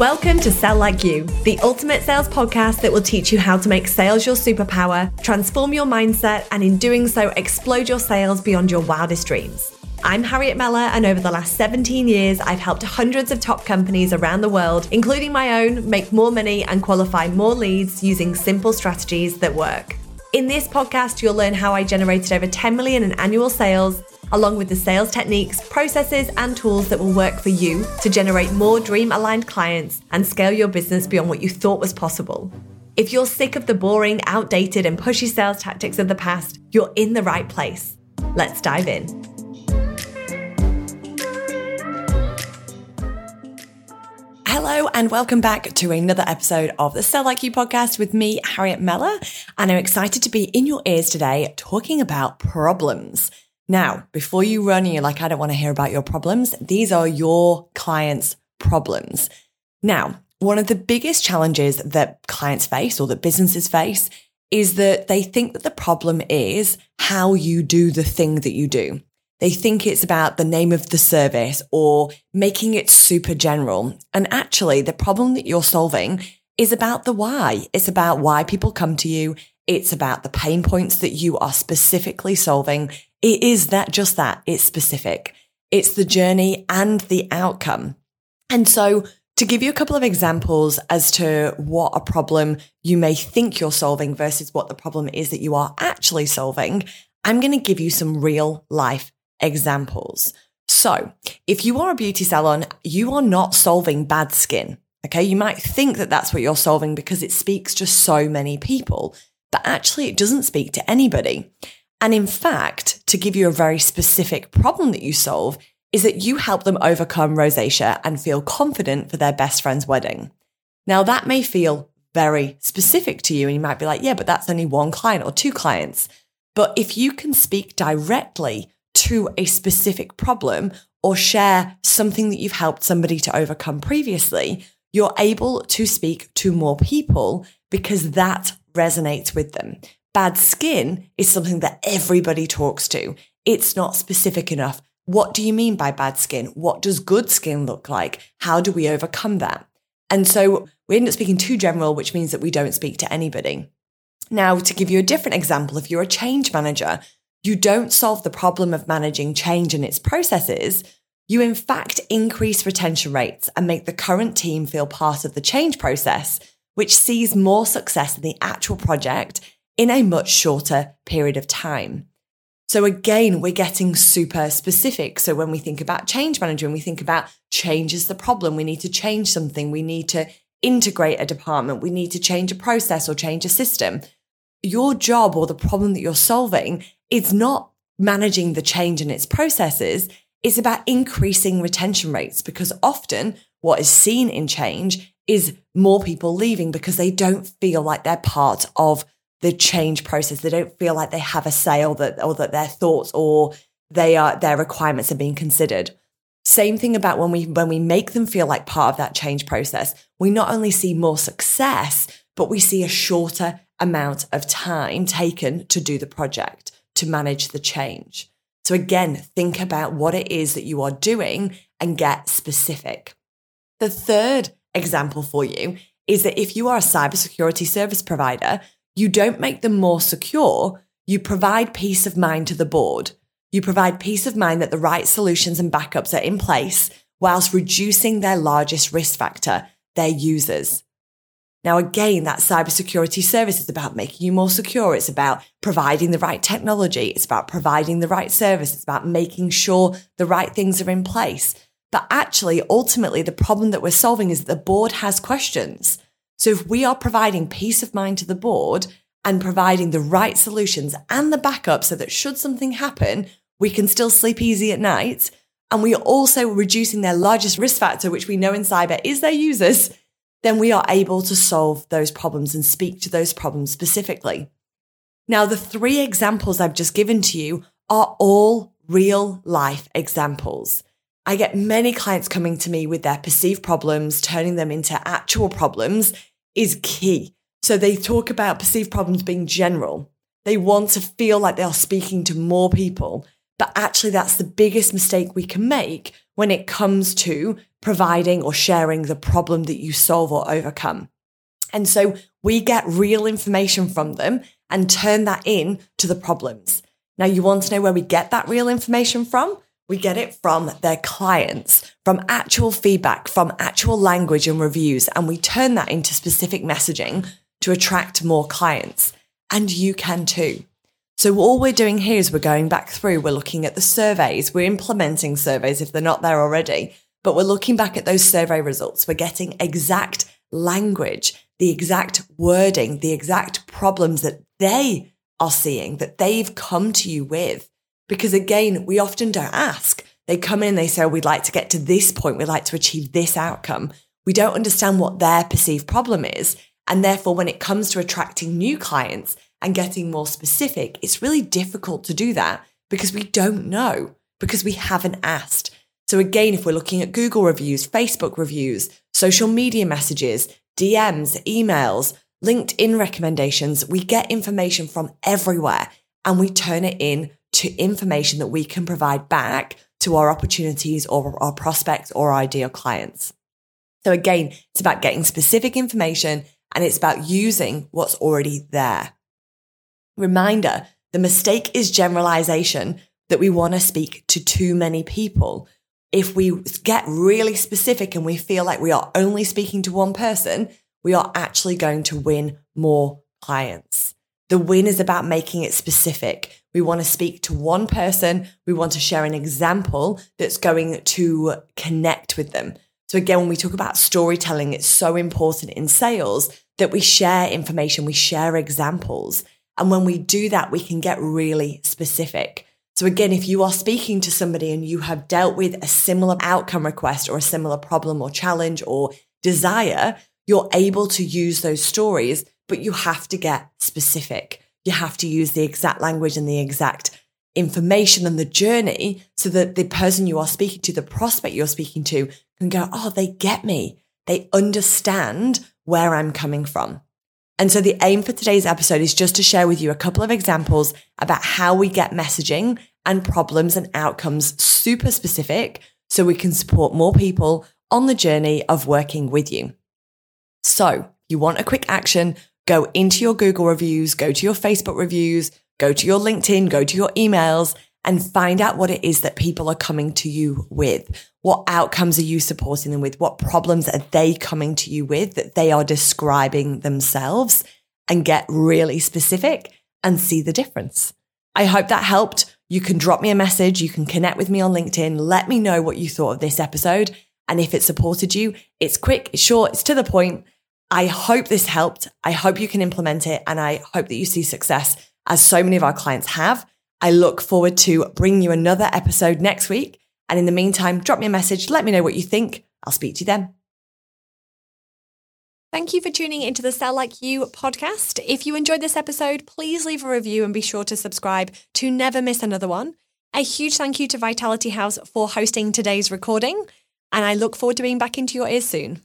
Welcome to Sell Like You, the ultimate sales podcast that will teach you how to make sales your superpower, transform your mindset, and in doing so, explode your sales beyond your wildest dreams. I'm Harriet Meller, and over the last 17 years, I've helped hundreds of top companies around the world, including my own, make more money and qualify more leads using simple strategies that work. In this podcast, you'll learn how I generated over 10 million in annual sales along with the sales techniques, processes, and tools that will work for you to generate more dream aligned clients and scale your business beyond what you thought was possible. If you're sick of the boring, outdated, and pushy sales tactics of the past, you're in the right place. Let's dive in. Hello, and welcome back to another episode of the Sell Like You podcast with me, Harriet Meller. And I'm excited to be in your ears today talking about problems. Now, before you run, and you're like, I don't want to hear about your problems. These are your clients' problems. Now, one of the biggest challenges that clients face or that businesses face is that they think that the problem is how you do the thing that you do. They think it's about the name of the service or making it super general. And actually, the problem that you're solving is about the why. It's about why people come to you. It's about the pain points that you are specifically solving. It is that just that. It's specific. It's the journey and the outcome. And so to give you a couple of examples as to what a problem you may think you're solving versus what the problem is that you are actually solving, I'm going to give you some real life examples. So if you are a beauty salon, you are not solving bad skin. Okay. You might think that that's what you're solving because it speaks to so many people, but actually it doesn't speak to anybody. And in fact, to give you a very specific problem that you solve is that you help them overcome rosacea and feel confident for their best friend's wedding. Now that may feel very specific to you and you might be like, yeah, but that's only one client or two clients. But if you can speak directly to a specific problem or share something that you've helped somebody to overcome previously, you're able to speak to more people because that resonates with them. Bad skin is something that everybody talks to. It's not specific enough. What do you mean by bad skin? What does good skin look like? How do we overcome that? And so we end up speaking too general, which means that we don't speak to anybody. Now, to give you a different example, if you're a change manager, you don't solve the problem of managing change and its processes. You, in fact, increase retention rates and make the current team feel part of the change process, which sees more success in the actual project in a much shorter period of time. So again, we're getting super specific. So when we think about change management, we think about change is the problem. We need to change something. We need to integrate a department. We need to change a process or change a system. Your job or the problem that you're solving is not managing the change in its processes. It's about increasing retention rates because often what is seen in change is more people leaving because they don't feel like they're part of the change process. They don't feel like they have a say or that, or that their thoughts or they are, their requirements are being considered. Same thing about when we, when we make them feel like part of that change process, we not only see more success, but we see a shorter amount of time taken to do the project, to manage the change. So again, think about what it is that you are doing and get specific. The third example for you is that if you are a cybersecurity service provider, you don't make them more secure. You provide peace of mind to the board. You provide peace of mind that the right solutions and backups are in place whilst reducing their largest risk factor, their users. Now, again, that cybersecurity service is about making you more secure. It's about providing the right technology. It's about providing the right service. It's about making sure the right things are in place. But actually, ultimately, the problem that we're solving is that the board has questions. So if we are providing peace of mind to the board and providing the right solutions and the backup so that should something happen, we can still sleep easy at night. And we are also reducing their largest risk factor, which we know in cyber is their users, then we are able to solve those problems and speak to those problems specifically. Now, the three examples I've just given to you are all real life examples. I get many clients coming to me with their perceived problems, turning them into actual problems is key. So they talk about perceived problems being general. They want to feel like they are speaking to more people. But actually, that's the biggest mistake we can make when it comes to providing or sharing the problem that you solve or overcome. And so we get real information from them and turn that in to the problems. Now, you want to know where we get that real information from? We get it from their clients, from actual feedback, from actual language and reviews, and we turn that into specific messaging to attract more clients. And you can too. So all we're doing here is we're going back through, we're looking at the surveys, we're implementing surveys if they're not there already, but we're looking back at those survey results. We're getting exact language, the exact wording, the exact problems that they are seeing, that they've come to you with. Because again, we often don't ask. They come in, and they say, oh, we'd like to get to this point. We'd like to achieve this outcome. We don't understand what their perceived problem is. And therefore, when it comes to attracting new clients and getting more specific, it's really difficult to do that because we don't know, because we haven't asked. So again, if we're looking at Google reviews, Facebook reviews, social media messages, DMs, emails, LinkedIn recommendations, we get information from everywhere and we turn it in to information that we can provide back to our opportunities or our prospects or ideal clients. So again, it's about getting specific information and it's about using what's already there. Reminder, the mistake is generalization that we want to speak to too many people. If we get really specific and we feel like we are only speaking to one person, we are actually going to win more clients. The win is about making it specific. We want to speak to one person. We want to share an example that's going to connect with them. So again, when we talk about storytelling, it's so important in sales that we share information, we share examples. And when we do that, we can get really specific. So again, if you are speaking to somebody and you have dealt with a similar outcome request or a similar problem or challenge or desire, you're able to use those stories, but you have to get specific. You have to use the exact language and the exact information and the journey so that the person you are speaking to, the prospect you're speaking to can go, Oh, they get me. They understand where I'm coming from. And so the aim for today's episode is just to share with you a couple of examples about how we get messaging and problems and outcomes super specific so we can support more people on the journey of working with you. So you want a quick action, go into your Google reviews, go to your Facebook reviews, go to your LinkedIn, go to your emails and find out what it is that people are coming to you with. What outcomes are you supporting them with? What problems are they coming to you with that they are describing themselves and get really specific and see the difference. I hope that helped. You can drop me a message. You can connect with me on LinkedIn. Let me know what you thought of this episode. And if it supported you, it's quick, it's short, it's to the point. I hope this helped. I hope you can implement it and I hope that you see success as so many of our clients have. I look forward to bringing you another episode next week. And in the meantime, drop me a message. Let me know what you think. I'll speak to you then. Thank you for tuning into the Sell Like You podcast. If you enjoyed this episode, please leave a review and be sure to subscribe to never miss another one. A huge thank you to Vitality House for hosting today's recording. And I look forward to being back into your ears soon.